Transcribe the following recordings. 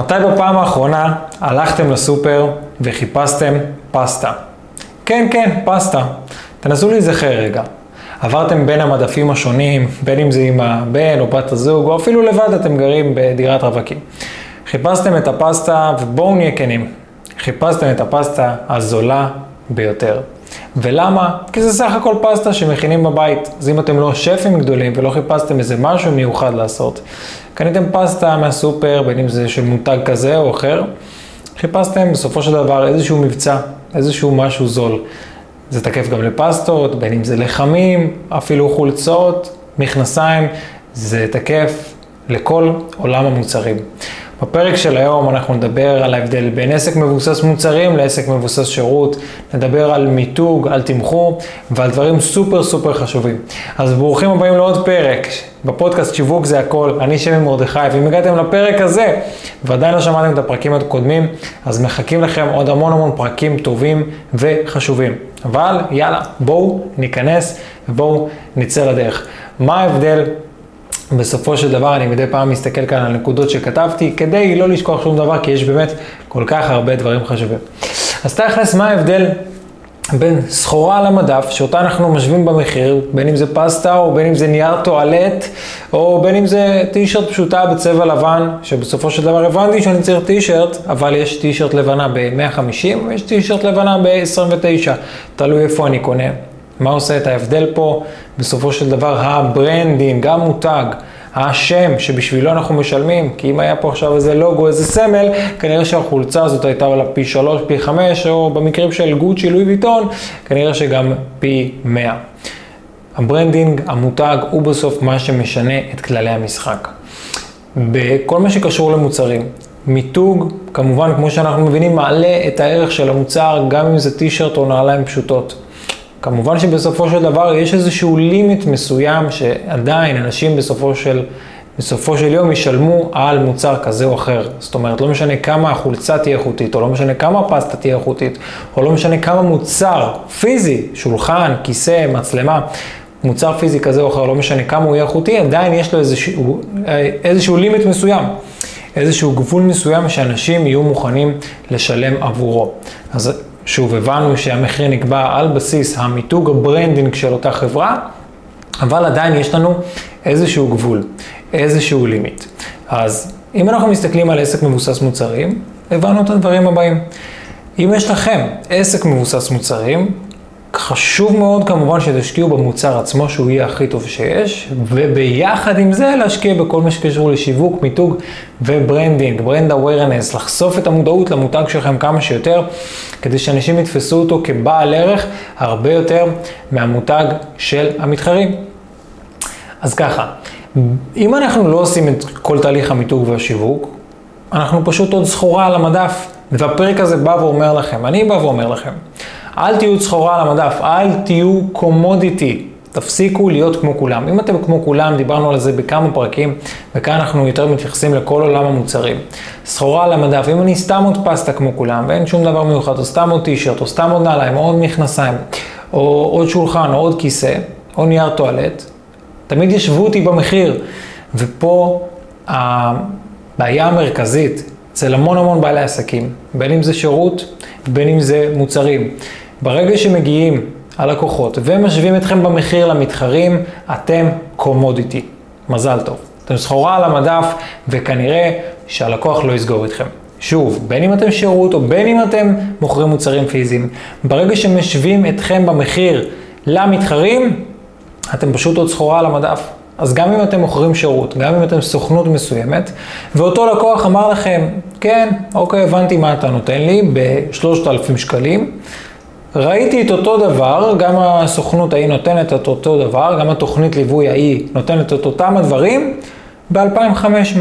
מתי בפעם האחרונה הלכתם לסופר וחיפשתם פסטה? כן, כן, פסטה. תנסו להיזכר רגע. עברתם בין המדפים השונים, בין אם זה עם הבן או בת הזוג, או אפילו לבד אתם גרים בדירת רווקים. חיפשתם את הפסטה, ובואו נהיה כנים, חיפשתם את הפסטה הזולה ביותר. ולמה? כי זה סך הכל פסטה שמכינים בבית. אז אם אתם לא שפים גדולים ולא חיפשתם איזה משהו מיוחד לעשות, קניתם פסטה מהסופר, בין אם זה של מותג כזה או אחר, חיפשתם בסופו של דבר איזשהו מבצע, איזשהו משהו זול. זה תקף גם לפסטות, בין אם זה לחמים, אפילו חולצות, מכנסיים, זה תקף לכל עולם המוצרים. בפרק של היום אנחנו נדבר על ההבדל בין עסק מבוסס מוצרים לעסק מבוסס שירות, נדבר על מיתוג, על תמחור ועל דברים סופר סופר חשובים. אז ברוכים הבאים לעוד פרק בפודקאסט שיווק זה הכל, אני שמי מרדכי, ואם הגעתם לפרק הזה ועדיין לא שמעתם את הפרקים הקודמים, אז מחכים לכם עוד המון המון פרקים טובים וחשובים. אבל יאללה, בואו ניכנס ובואו נצא לדרך. מה ההבדל בסופו של דבר אני מדי פעם מסתכל כאן על נקודות שכתבתי, כדי לא לשכוח שום דבר, כי יש באמת כל כך הרבה דברים חשובים. אז תכלס, מה ההבדל בין סחורה על המדף, שאותה אנחנו משווים במחיר, בין אם זה פסטה או בין אם זה נייר טואלט, או בין אם זה טישרט פשוטה בצבע לבן, שבסופו של דבר הבנתי שאני צריך טישרט, אבל יש טישרט לבנה ב-150 ויש טישרט לבנה ב-29, תלוי איפה אני קונה. מה עושה את ההבדל פה? בסופו של דבר ה branding, המותג, השם שבשבילו אנחנו משלמים, כי אם היה פה עכשיו איזה לוגו, איזה סמל, כנראה שהחולצה הזאת הייתה עולה פי שלוש, פי חמש, או במקרים של גוצ'י, לואי ויטון, כנראה שגם פי מאה. ה branding, המותג, הוא בסוף מה שמשנה את כללי המשחק. בכל מה שקשור למוצרים, מיתוג, כמובן, כמו שאנחנו מבינים, מעלה את הערך של המוצר, גם אם זה טישרט או נעליים פשוטות. כמובן שבסופו של דבר יש איזשהו limit מסוים שעדיין אנשים בסופו של, בסופו של יום ישלמו על מוצר כזה או אחר. זאת אומרת, לא משנה כמה החולצה תהיה איכותית, או לא משנה כמה הפסטה תהיה איכותית, או לא משנה כמה מוצר פיזי, שולחן, כיסא, מצלמה, מוצר פיזי כזה או אחר, לא משנה כמה הוא יהיה איכותי, עדיין יש לו איזשהו, איזשהו limit מסוים. איזשהו גבול מסוים שאנשים יהיו מוכנים לשלם עבורו. אז שוב, הבנו שהמחיר נקבע על בסיס המיתוג ה branding של אותה חברה, אבל עדיין יש לנו איזשהו גבול, איזשהו limit. אז אם אנחנו מסתכלים על עסק מבוסס מוצרים, הבנו את הדברים הבאים. אם יש לכם עסק מבוסס מוצרים, חשוב מאוד כמובן שתשקיעו במוצר עצמו שהוא יהיה הכי טוב שיש, וביחד עם זה להשקיע בכל מה שקשור לשיווק, מיתוג ו branding, brand awareness, לחשוף את המודעות למותג שלכם כמה שיותר, כדי שאנשים יתפסו אותו כבעל ערך הרבה יותר מהמותג של המתחרים. אז ככה, אם אנחנו לא עושים את כל תהליך המיתוג והשיווק, אנחנו פשוט עוד סחורה על המדף, והפרק הזה בא ואומר לכם, אני בא ואומר לכם, אל תהיו סחורה על המדף, אל תהיו קומודיטי. תפסיקו להיות כמו כולם. אם אתם כמו כולם, דיברנו על זה בכמה פרקים, וכאן אנחנו יותר מתייחסים לכל עולם המוצרים. סחורה על המדף, אם אני סתם עוד פסטה כמו כולם, ואין שום דבר מיוחד, או סתם עוד טישרט, או סתם עוד נעליים, או עוד מכנסיים, או עוד שולחן, או עוד כיסא, או נייר טואלט, תמיד ישבו אותי במחיר. ופה הבעיה המרכזית אצל המון המון בעלי עסקים, בין אם זה שירות, בין אם זה מוצרים. ברגע שמגיעים הלקוחות ומשווים אתכם במחיר למתחרים, אתם קומודיטי. מזל טוב. אתם סחורה על המדף וכנראה שהלקוח לא יסגור אתכם. שוב, בין אם אתם שירות או בין אם אתם מוכרים מוצרים פיזיים, ברגע שמשווים אתכם במחיר למתחרים, אתם פשוט עוד סחורה על המדף. אז גם אם אתם מוכרים שירות, גם אם אתם סוכנות מסוימת, ואותו לקוח אמר לכם, כן, אוקיי, הבנתי מה אתה נותן לי ב-3,000 שקלים, ראיתי את אותו דבר, גם הסוכנות ההיא נותנת את אותו דבר, גם התוכנית ליווי ההיא נותנת את אותם הדברים ב-2,500.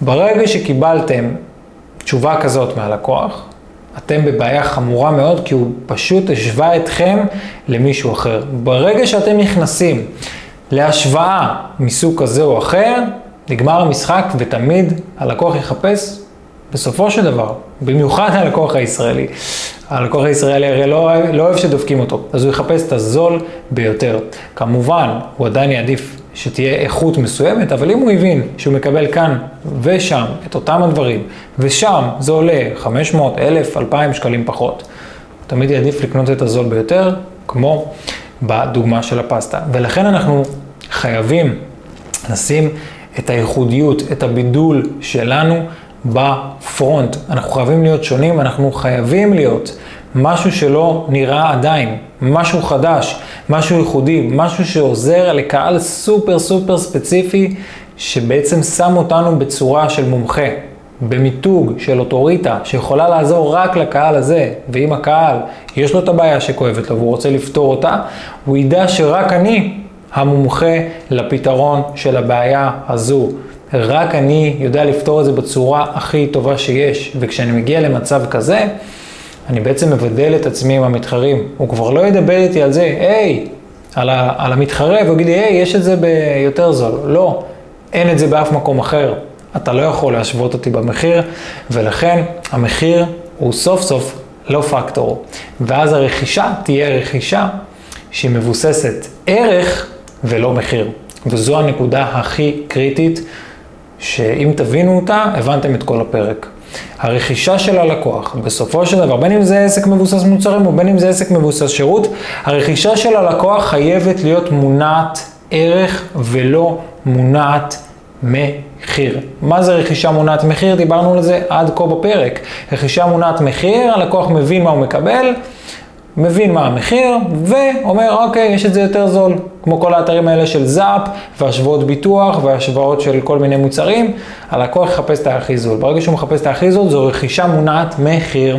ברגע שקיבלתם תשובה כזאת מהלקוח, אתם בבעיה חמורה מאוד, כי הוא פשוט השווה אתכם למישהו אחר. ברגע שאתם נכנסים להשוואה מסוג כזה או אחר, נגמר המשחק ותמיד הלקוח יחפש בסופו של דבר, במיוחד הלקוח הישראלי. הלקוח הישראלי הרי לא, לא אוהב שדופקים אותו, אז הוא יחפש את הזול ביותר. כמובן, הוא עדיין יעדיף שתהיה איכות מסוימת, אבל אם הוא הבין שהוא מקבל כאן ושם את אותם הדברים, ושם זה עולה 500, 1,000, 2,000 שקלים פחות, תמיד יעדיף לקנות את הזול ביותר, כמו בדוגמה של הפסטה. ולכן אנחנו חייבים לשים את הייחודיות, את הבידול שלנו בפרונט. אנחנו חייבים להיות שונים, אנחנו חייבים להיות משהו שלא נראה עדיין, משהו חדש, משהו ייחודי, משהו שעוזר לקהל סופר סופר ספציפי, שבעצם שם אותנו בצורה של מומחה, במיתוג של אוטוריטה, שיכולה לעזור רק לקהל הזה, ואם הקהל יש לו את הבעיה שכואבת לו והוא רוצה לפתור אותה, הוא ידע שרק אני המומחה לפתרון של הבעיה הזו. רק אני יודע לפתור את זה בצורה הכי טובה שיש, וכשאני מגיע למצב כזה, אני בעצם מבדל את עצמי עם המתחרים. הוא כבר לא ידבר איתי על זה, היי, על, ה, על המתחרה, והוא יגיד לי, היי, יש את זה ביותר זול. לא, אין את זה באף מקום אחר. אתה לא יכול להשוות אותי במחיר, ולכן המחיר הוא סוף סוף לא פקטור. ואז הרכישה תהיה רכישה שהיא מבוססת ערך ולא מחיר. וזו הנקודה הכי קריטית, שאם תבינו אותה, הבנתם את כל הפרק. הרכישה של הלקוח, בסופו של דבר, בין אם זה עסק מבוסס מוצרים או בין אם זה עסק מבוסס שירות, הרכישה של הלקוח חייבת להיות מונעת ערך ולא מונעת מחיר. מה זה רכישה מונעת מחיר? דיברנו על זה עד כה בפרק. רכישה מונעת מחיר, הלקוח מבין מה הוא מקבל, מבין מה המחיר, ואומר, אוקיי, יש את זה יותר זול. כמו כל האתרים האלה של זאפ, והשוואות ביטוח, והשוואות של כל מיני מוצרים, הלקוח יחפש את הכי זול. ברגע שהוא מחפש את הכי זול, זו רכישה מונעת מחיר.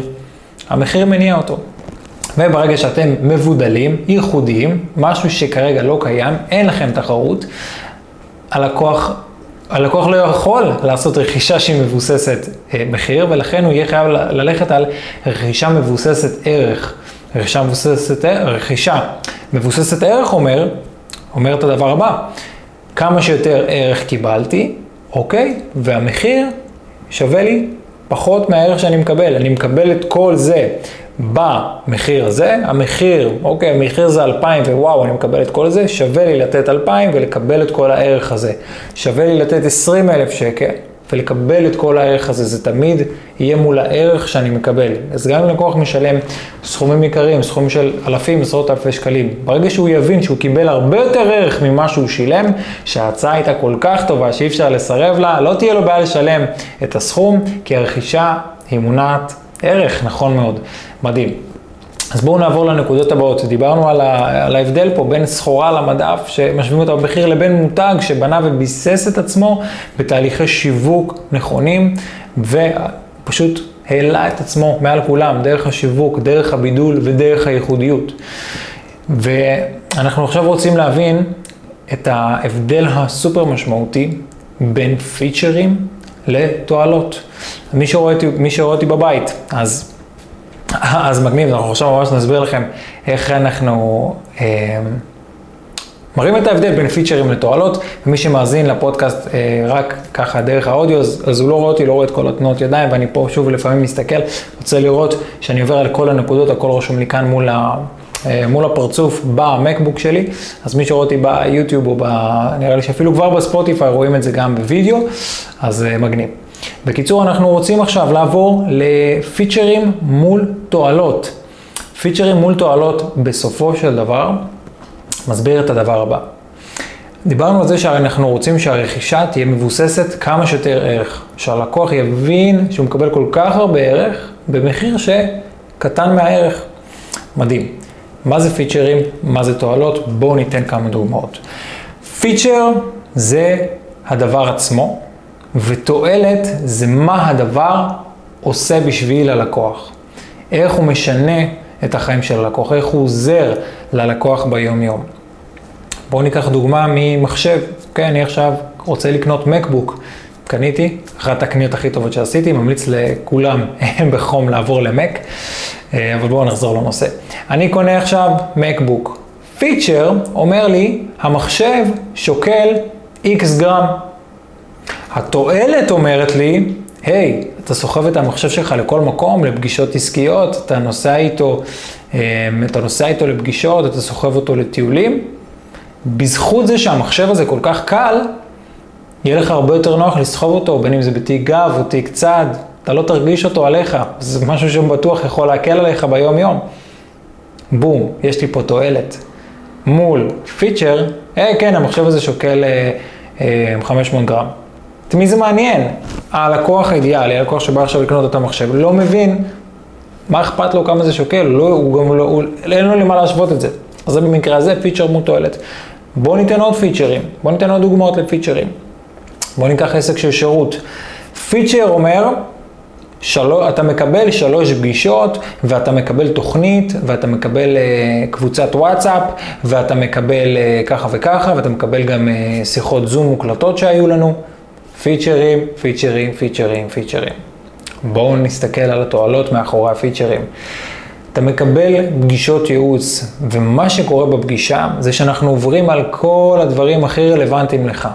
המחיר מניע אותו. וברגע שאתם מבודלים, ייחודיים, משהו שכרגע לא קיים, אין לכם תחרות, הלקוח, הלקוח לא יכול לעשות רכישה שהיא מבוססת אה, מחיר, ולכן הוא יהיה חייב ללכת על רכישה מבוססת ערך. רכישה מבוססת, רכישה מבוססת ערך אומר, אומר את הדבר הבא, כמה שיותר ערך קיבלתי, אוקיי, והמחיר שווה לי פחות מהערך שאני מקבל. אני מקבל את כל זה במחיר הזה, המחיר, אוקיי, המחיר זה 2,000 ווואו, אני מקבל את כל זה, שווה לי לתת 2,000 ולקבל את כל הערך הזה. שווה לי לתת 20,000 שקל. ולקבל את כל הערך הזה, זה תמיד יהיה מול הערך שאני מקבל. אז גם אם לקוח משלם סכומים יקרים, סכומים של אלפים, עשרות אלפי שקלים, ברגע שהוא יבין שהוא קיבל הרבה יותר ערך ממה שהוא שילם, שההצעה הייתה כל כך טובה שאי אפשר לסרב לה, לא תהיה לו בעיה לשלם את הסכום, כי הרכישה היא מונעת ערך, נכון מאוד. מדהים. אז בואו נעבור לנקודות הבאות. דיברנו על, ה, על ההבדל פה בין סחורה למדף, שמשווים אותה במחיר, לבין מותג שבנה וביסס את עצמו בתהליכי שיווק נכונים, ופשוט העלה את עצמו מעל כולם, דרך השיווק, דרך הבידול ודרך הייחודיות. ואנחנו עכשיו רוצים להבין את ההבדל הסופר משמעותי בין פיצ'רים לתועלות. מי שרואה אותי, מי שרואה אותי בבית, אז אז מגניב, אנחנו עכשיו ממש נסביר לכם איך אנחנו אה, מראים את ההבדל בין פיצ'רים לתועלות, ומי שמאזין לפודקאסט אה, רק ככה דרך האודיו, אז, אז הוא לא רואה אותי, לא רואה את כל התנועות ידיים, ואני פה שוב לפעמים מסתכל, רוצה לראות שאני עובר על כל הנקודות, הכל רשום לי כאן מול, ה, אה, מול הפרצוף במקבוק שלי, אז מי שרואה אותי ביוטיוב או ב... נראה לי שאפילו כבר בספוטיפיי רואים את זה גם בווידאו, אז אה, מגניב. בקיצור, אנחנו רוצים עכשיו לעבור לפיצ'רים מול תועלות. פיצ'רים מול תועלות בסופו של דבר מסביר את הדבר הבא. דיברנו על זה שאנחנו רוצים שהרכישה תהיה מבוססת כמה שיותר ערך, שהלקוח יבין שהוא מקבל כל כך הרבה ערך במחיר שקטן מהערך. מדהים. מה זה פיצ'רים? מה זה תועלות? בואו ניתן כמה דוגמאות. פיצ'ר זה הדבר עצמו, ותועלת זה מה הדבר עושה בשביל הלקוח. איך הוא משנה את החיים של הלקוח, איך הוא עוזר ללקוח ביום-יום. בואו ניקח דוגמה ממחשב. כן, אני עכשיו רוצה לקנות מקבוק. קניתי, אחת הקניות הכי טובות שעשיתי, ממליץ לכולם בחום לעבור למק, אה, אבל בואו נחזור לנושא. אני קונה עכשיו מקבוק. פיצ'ר אומר לי, המחשב שוקל איקס גרם. התועלת אומרת לי, היי, אתה סוחב את המחשב שלך לכל מקום, לפגישות עסקיות, אתה נוסע איתו, אמ, אתה נוסע איתו לפגישות, אתה סוחב אותו לטיולים, בזכות זה שהמחשב הזה כל כך קל, יהיה לך הרבה יותר נוח לסחוב אותו, בין אם זה בתיק גב או תיק צד, אתה לא תרגיש אותו עליך, זה משהו שבטוח יכול להקל עליך ביום יום. בום, יש לי פה תועלת. מול פיצ'ר, אה כן, המחשב הזה שוקל אה, אה, 500 גרם. את מי זה מעניין? הלקוח האידיאלי, הלקוח שבא עכשיו לקנות את המחשב, לא מבין מה אכפת לו כמה זה שוקל, לא, הוא גם לא, הוא, אין לו למה להשוות את זה. אז זה במקרה הזה פיצ'ר מול תועלת. בואו ניתן עוד פיצ'רים, בואו ניתן עוד דוגמאות לפיצ'רים. בואו ניקח עסק של שירות. פיצ'ר אומר, של... אתה מקבל שלוש פגישות, ואתה מקבל תוכנית, ואתה מקבל uh, קבוצת וואטסאפ, ואתה מקבל uh, ככה וככה, ואתה מקבל גם uh, שיחות זום מוקלטות שהיו לנו. פיצ'רים, פיצ'רים, פיצ'רים, פיצ'רים. בואו נסתכל על התועלות מאחורי הפיצ'רים. אתה מקבל פגישות ייעוץ, ומה שקורה בפגישה זה שאנחנו עוברים על כל הדברים הכי רלוונטיים לך.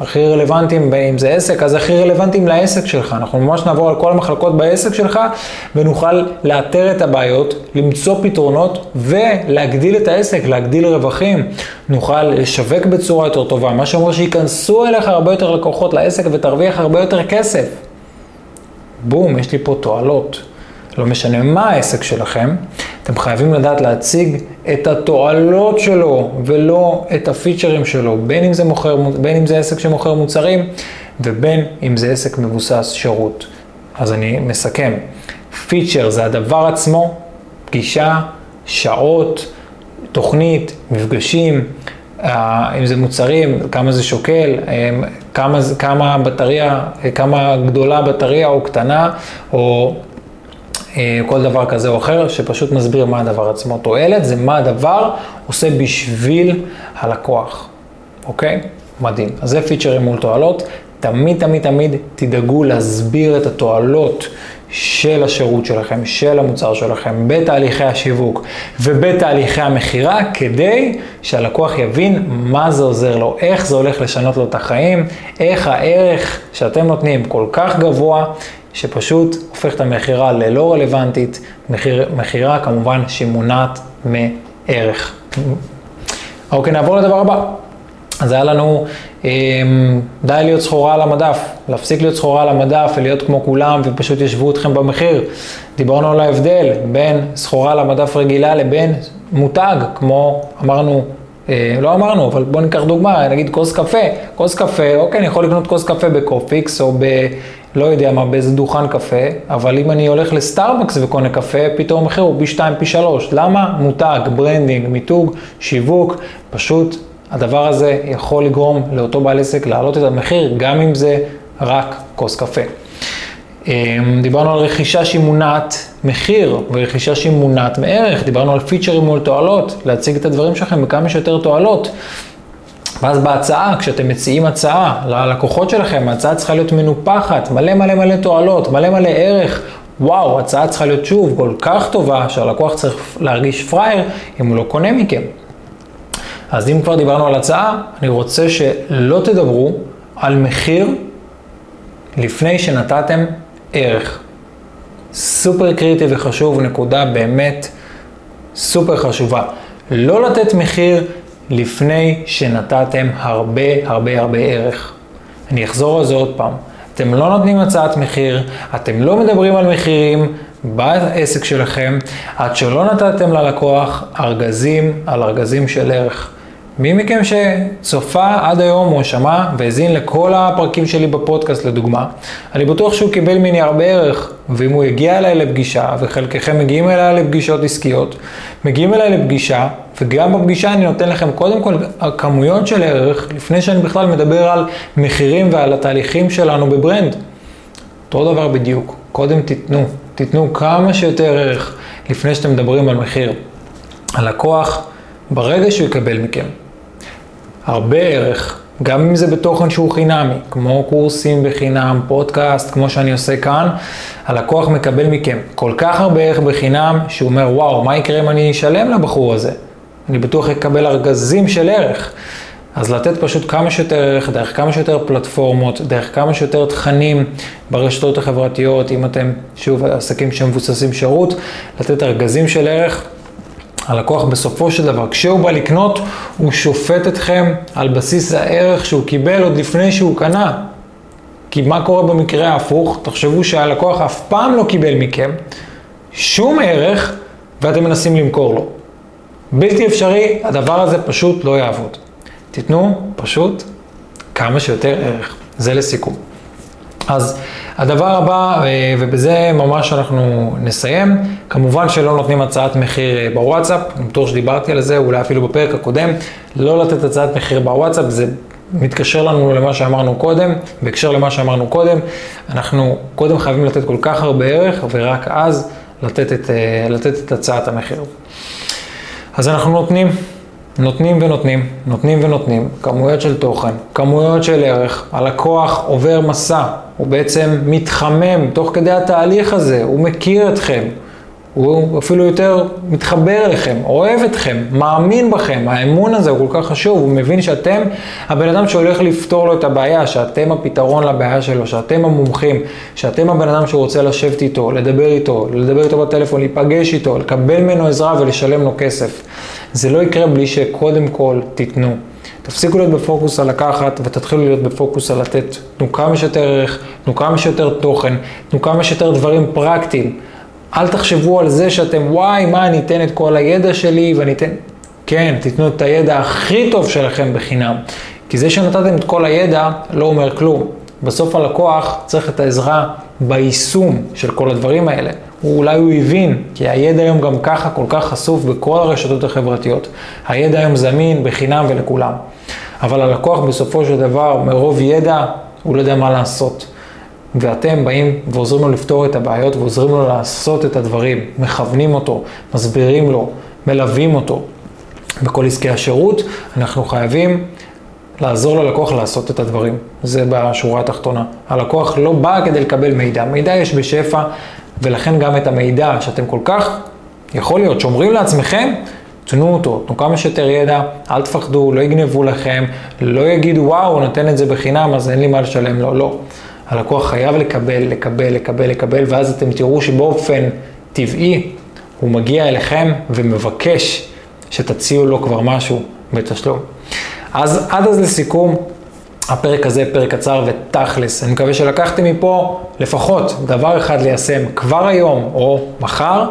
הכי רלוונטיים, אם זה עסק, אז הכי רלוונטיים לעסק שלך. אנחנו ממש נעבור על כל המחלקות בעסק שלך ונוכל לאתר את הבעיות, למצוא פתרונות ולהגדיל את העסק, להגדיל רווחים. נוכל לשווק בצורה יותר טובה, מה שאומר שייכנסו אליך הרבה יותר לקוחות לעסק ותרוויח הרבה יותר כסף. בום, יש לי פה תועלות. לא משנה מה העסק שלכם, אתם חייבים לדעת להציג את התועלות שלו ולא את הפיצ'רים שלו, בין אם זה, מוכר, בין אם זה עסק שמוכר מוצרים ובין אם זה עסק מבוסס שירות. אז אני מסכם, פיצ'ר זה הדבר עצמו, פגישה, שעות, תוכנית, מפגשים, אה, אם זה מוצרים, כמה זה שוקל, אה, כמה, כמה בטריה, כמה גדולה בטריה או קטנה, או כל דבר כזה או אחר, שפשוט מסביר מה הדבר עצמו. תועלת זה מה הדבר עושה בשביל הלקוח, אוקיי? מדהים. אז זה פיצ'רים מול תועלות. תמיד, תמיד, תמיד תדאגו להסביר את התועלות של השירות שלכם, של המוצר שלכם, בתהליכי השיווק ובתהליכי המכירה, כדי שהלקוח יבין מה זה עוזר לו, איך זה הולך לשנות לו את החיים, איך הערך שאתם נותנים כל כך גבוה, שפשוט הופך את המכירה ללא רלוונטית, מכירה כמובן שמונעת מערך. אוקיי, נעבור לדבר הבא. אז היה לנו אמ, די להיות סחורה על המדף, להפסיק להיות סחורה על המדף ולהיות כמו כולם ופשוט ישבו אתכם במחיר. דיברנו על ההבדל בין סחורה על המדף רגילה לבין מותג, כמו אמרנו, אה, לא אמרנו, אבל בואו ניקח דוגמה, נגיד כוס קפה, כוס קפה, אוקיי, אני יכול לקנות כוס קפה בקופיקס או ב... לא יודע מה, באיזה דוכן קפה, אבל אם אני הולך לסטארבקס וקונה קפה, פתאום המחיר הוא פי 2, פי 3. למה? מותג, branding, מיתוג, שיווק, פשוט הדבר הזה יכול לגרום לאותו בעל עסק להעלות את המחיר, גם אם זה רק כוס קפה. אמ, דיברנו על רכישה שהיא מונעת מחיר ורכישה שהיא מונעת מערך, דיברנו על פיצ'רים מול תועלות, להציג את הדברים שלכם בכמה שיותר תועלות. ואז בהצעה, כשאתם מציעים הצעה ללקוחות שלכם, ההצעה צריכה להיות מנופחת, מלא מלא מלא תועלות, מלא מלא ערך. וואו, הצעה צריכה להיות שוב כל כך טובה, שהלקוח צריך להרגיש פראייר אם הוא לא קונה מכם. אז אם כבר דיברנו על הצעה, אני רוצה שלא תדברו על מחיר לפני שנתתם ערך. סופר קריטי וחשוב, נקודה באמת סופר חשובה. לא לתת מחיר לפני שנתתם הרבה הרבה הרבה ערך. אני אחזור על זה עוד פעם. אתם לא נותנים הצעת מחיר, אתם לא מדברים על מחירים בעסק שלכם, עד שלא נתתם ללקוח ארגזים על ארגזים של ערך. מי מכם שצופה עד היום או שמע והאזין לכל הפרקים שלי בפודקאסט לדוגמה, אני בטוח שהוא קיבל ממני הרבה ערך, ואם הוא יגיע אליי לפגישה, וחלקכם מגיעים אליי לפגישות עסקיות, מגיעים אליי לפגישה, וגם בפגישה אני נותן לכם קודם כל כמויות של ערך, לפני שאני בכלל מדבר על מחירים ועל התהליכים שלנו בברנד. אותו דבר בדיוק, קודם תיתנו, תיתנו כמה שיותר ערך לפני שאתם מדברים על מחיר. הלקוח, ברגע שהוא יקבל מכם הרבה ערך, גם אם זה בתוכן שהוא חינמי, כמו קורסים בחינם, פודקאסט, כמו שאני עושה כאן, הלקוח מקבל מכם כל כך הרבה ערך בחינם, שהוא אומר, וואו, מה יקרה אם אני אשלם לבחור הזה? אני בטוח אקבל ארגזים של ערך. אז לתת פשוט כמה שיותר ערך, דרך כמה שיותר פלטפורמות, דרך כמה שיותר תכנים ברשתות החברתיות, אם אתם, שוב, עסקים שמבוססים שירות, לתת ארגזים של ערך, הלקוח בסופו של דבר, כשהוא בא לקנות, הוא שופט אתכם על בסיס הערך שהוא קיבל עוד לפני שהוא קנה. כי מה קורה במקרה ההפוך? תחשבו שהלקוח אף פעם לא קיבל מכם שום ערך ואתם מנסים למכור לו. בלתי אפשרי, הדבר הזה פשוט לא יעבוד. תיתנו פשוט כמה שיותר ערך. זה לסיכום. אז הדבר הבא, אה, ובזה ממש אנחנו נסיים, כמובן שלא נותנים הצעת מחיר אה, בוואטסאפ, אני בטוח שדיברתי על זה, אולי אפילו בפרק הקודם, לא לתת הצעת מחיר בוואטסאפ, זה מתקשר לנו למה שאמרנו קודם, בהקשר למה שאמרנו קודם, אנחנו קודם חייבים לתת כל כך הרבה ערך, ורק אז לתת את, אה, לתת את הצעת המחיר. אז אנחנו נותנים, נותנים ונותנים, נותנים ונותנים, כמויות של תוכן, כמויות של ערך, הלקוח עובר מסע, הוא בעצם מתחמם תוך כדי התהליך הזה, הוא מכיר אתכם, הוא אפילו יותר מתחבר אליכם, אוהב אתכם, מאמין בכם, האמון הזה הוא כל כך חשוב, הוא מבין שאתם הבן אדם שהולך לפתור לו את הבעיה, שאתם הפתרון לבעיה שלו, שאתם המומחים, שאתם הבן אדם שהוא רוצה לשבת איתו, לדבר איתו, לדבר איתו בטלפון, להיפגש איתו, לקבל ממנו עזרה ולשלם לו כסף. זה לא יקרה בלי שקודם כל תיתנו. תפסיקו להיות בפוקוס על לקחת ותתחילו להיות בפוקוס על לתת. תנו כמה שיותר ערך, תנו כמה שיותר תוכן, תנו כמה שיותר דברים פרקטיים. אל תחשבו על זה שאתם, וואי, מה, אני אתן את כל הידע שלי ואני אתן... כן, תיתנו את הידע הכי טוב שלכם בחינם. כי זה שנתתם את כל הידע לא אומר כלום. בסוף הלקוח צריך את העזרה ביישום של כל הדברים האלה. הוא, אולי הוא הבין, כי הידע היום גם ככה כל כך חשוף בכל הרשתות החברתיות. הידע היום זמין בחינם ולכולם. אבל הלקוח בסופו של דבר, מרוב ידע, הוא לא יודע מה לעשות. ואתם באים ועוזרים לו לפתור את הבעיות ועוזרים לו לעשות את הדברים, מכוונים אותו, מסבירים לו, מלווים אותו. בכל עסקי השירות אנחנו חייבים לעזור ללקוח לעשות את הדברים. זה בשורה התחתונה. הלקוח לא בא כדי לקבל מידע, מידע יש בשפע, ולכן גם את המידע שאתם כל כך, יכול להיות, שומרים לעצמכם, תנו אותו, תנו כמה שיותר ידע, אל תפחדו, לא יגנבו לכם, לא יגידו וואו, נותן את זה בחינם, אז אין לי מה לשלם לו, לא. הלקוח חייב לקבל, לקבל, לקבל, לקבל, ואז אתם תראו שבאופן טבעי הוא מגיע אליכם ומבקש שתציעו לו כבר משהו בתשלום. אז עד אז לסיכום, הפרק הזה פרק קצר ותכלס. אני מקווה שלקחתם מפה לפחות דבר אחד ליישם כבר היום או מחר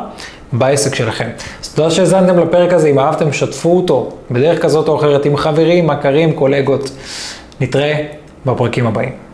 בעסק שלכם. אז תודה שהאזנתם לפרק הזה, אם אהבתם, שתפו אותו בדרך כזאת או אחרת עם חברים, מכרים, קולגות. נתראה בפרקים הבאים.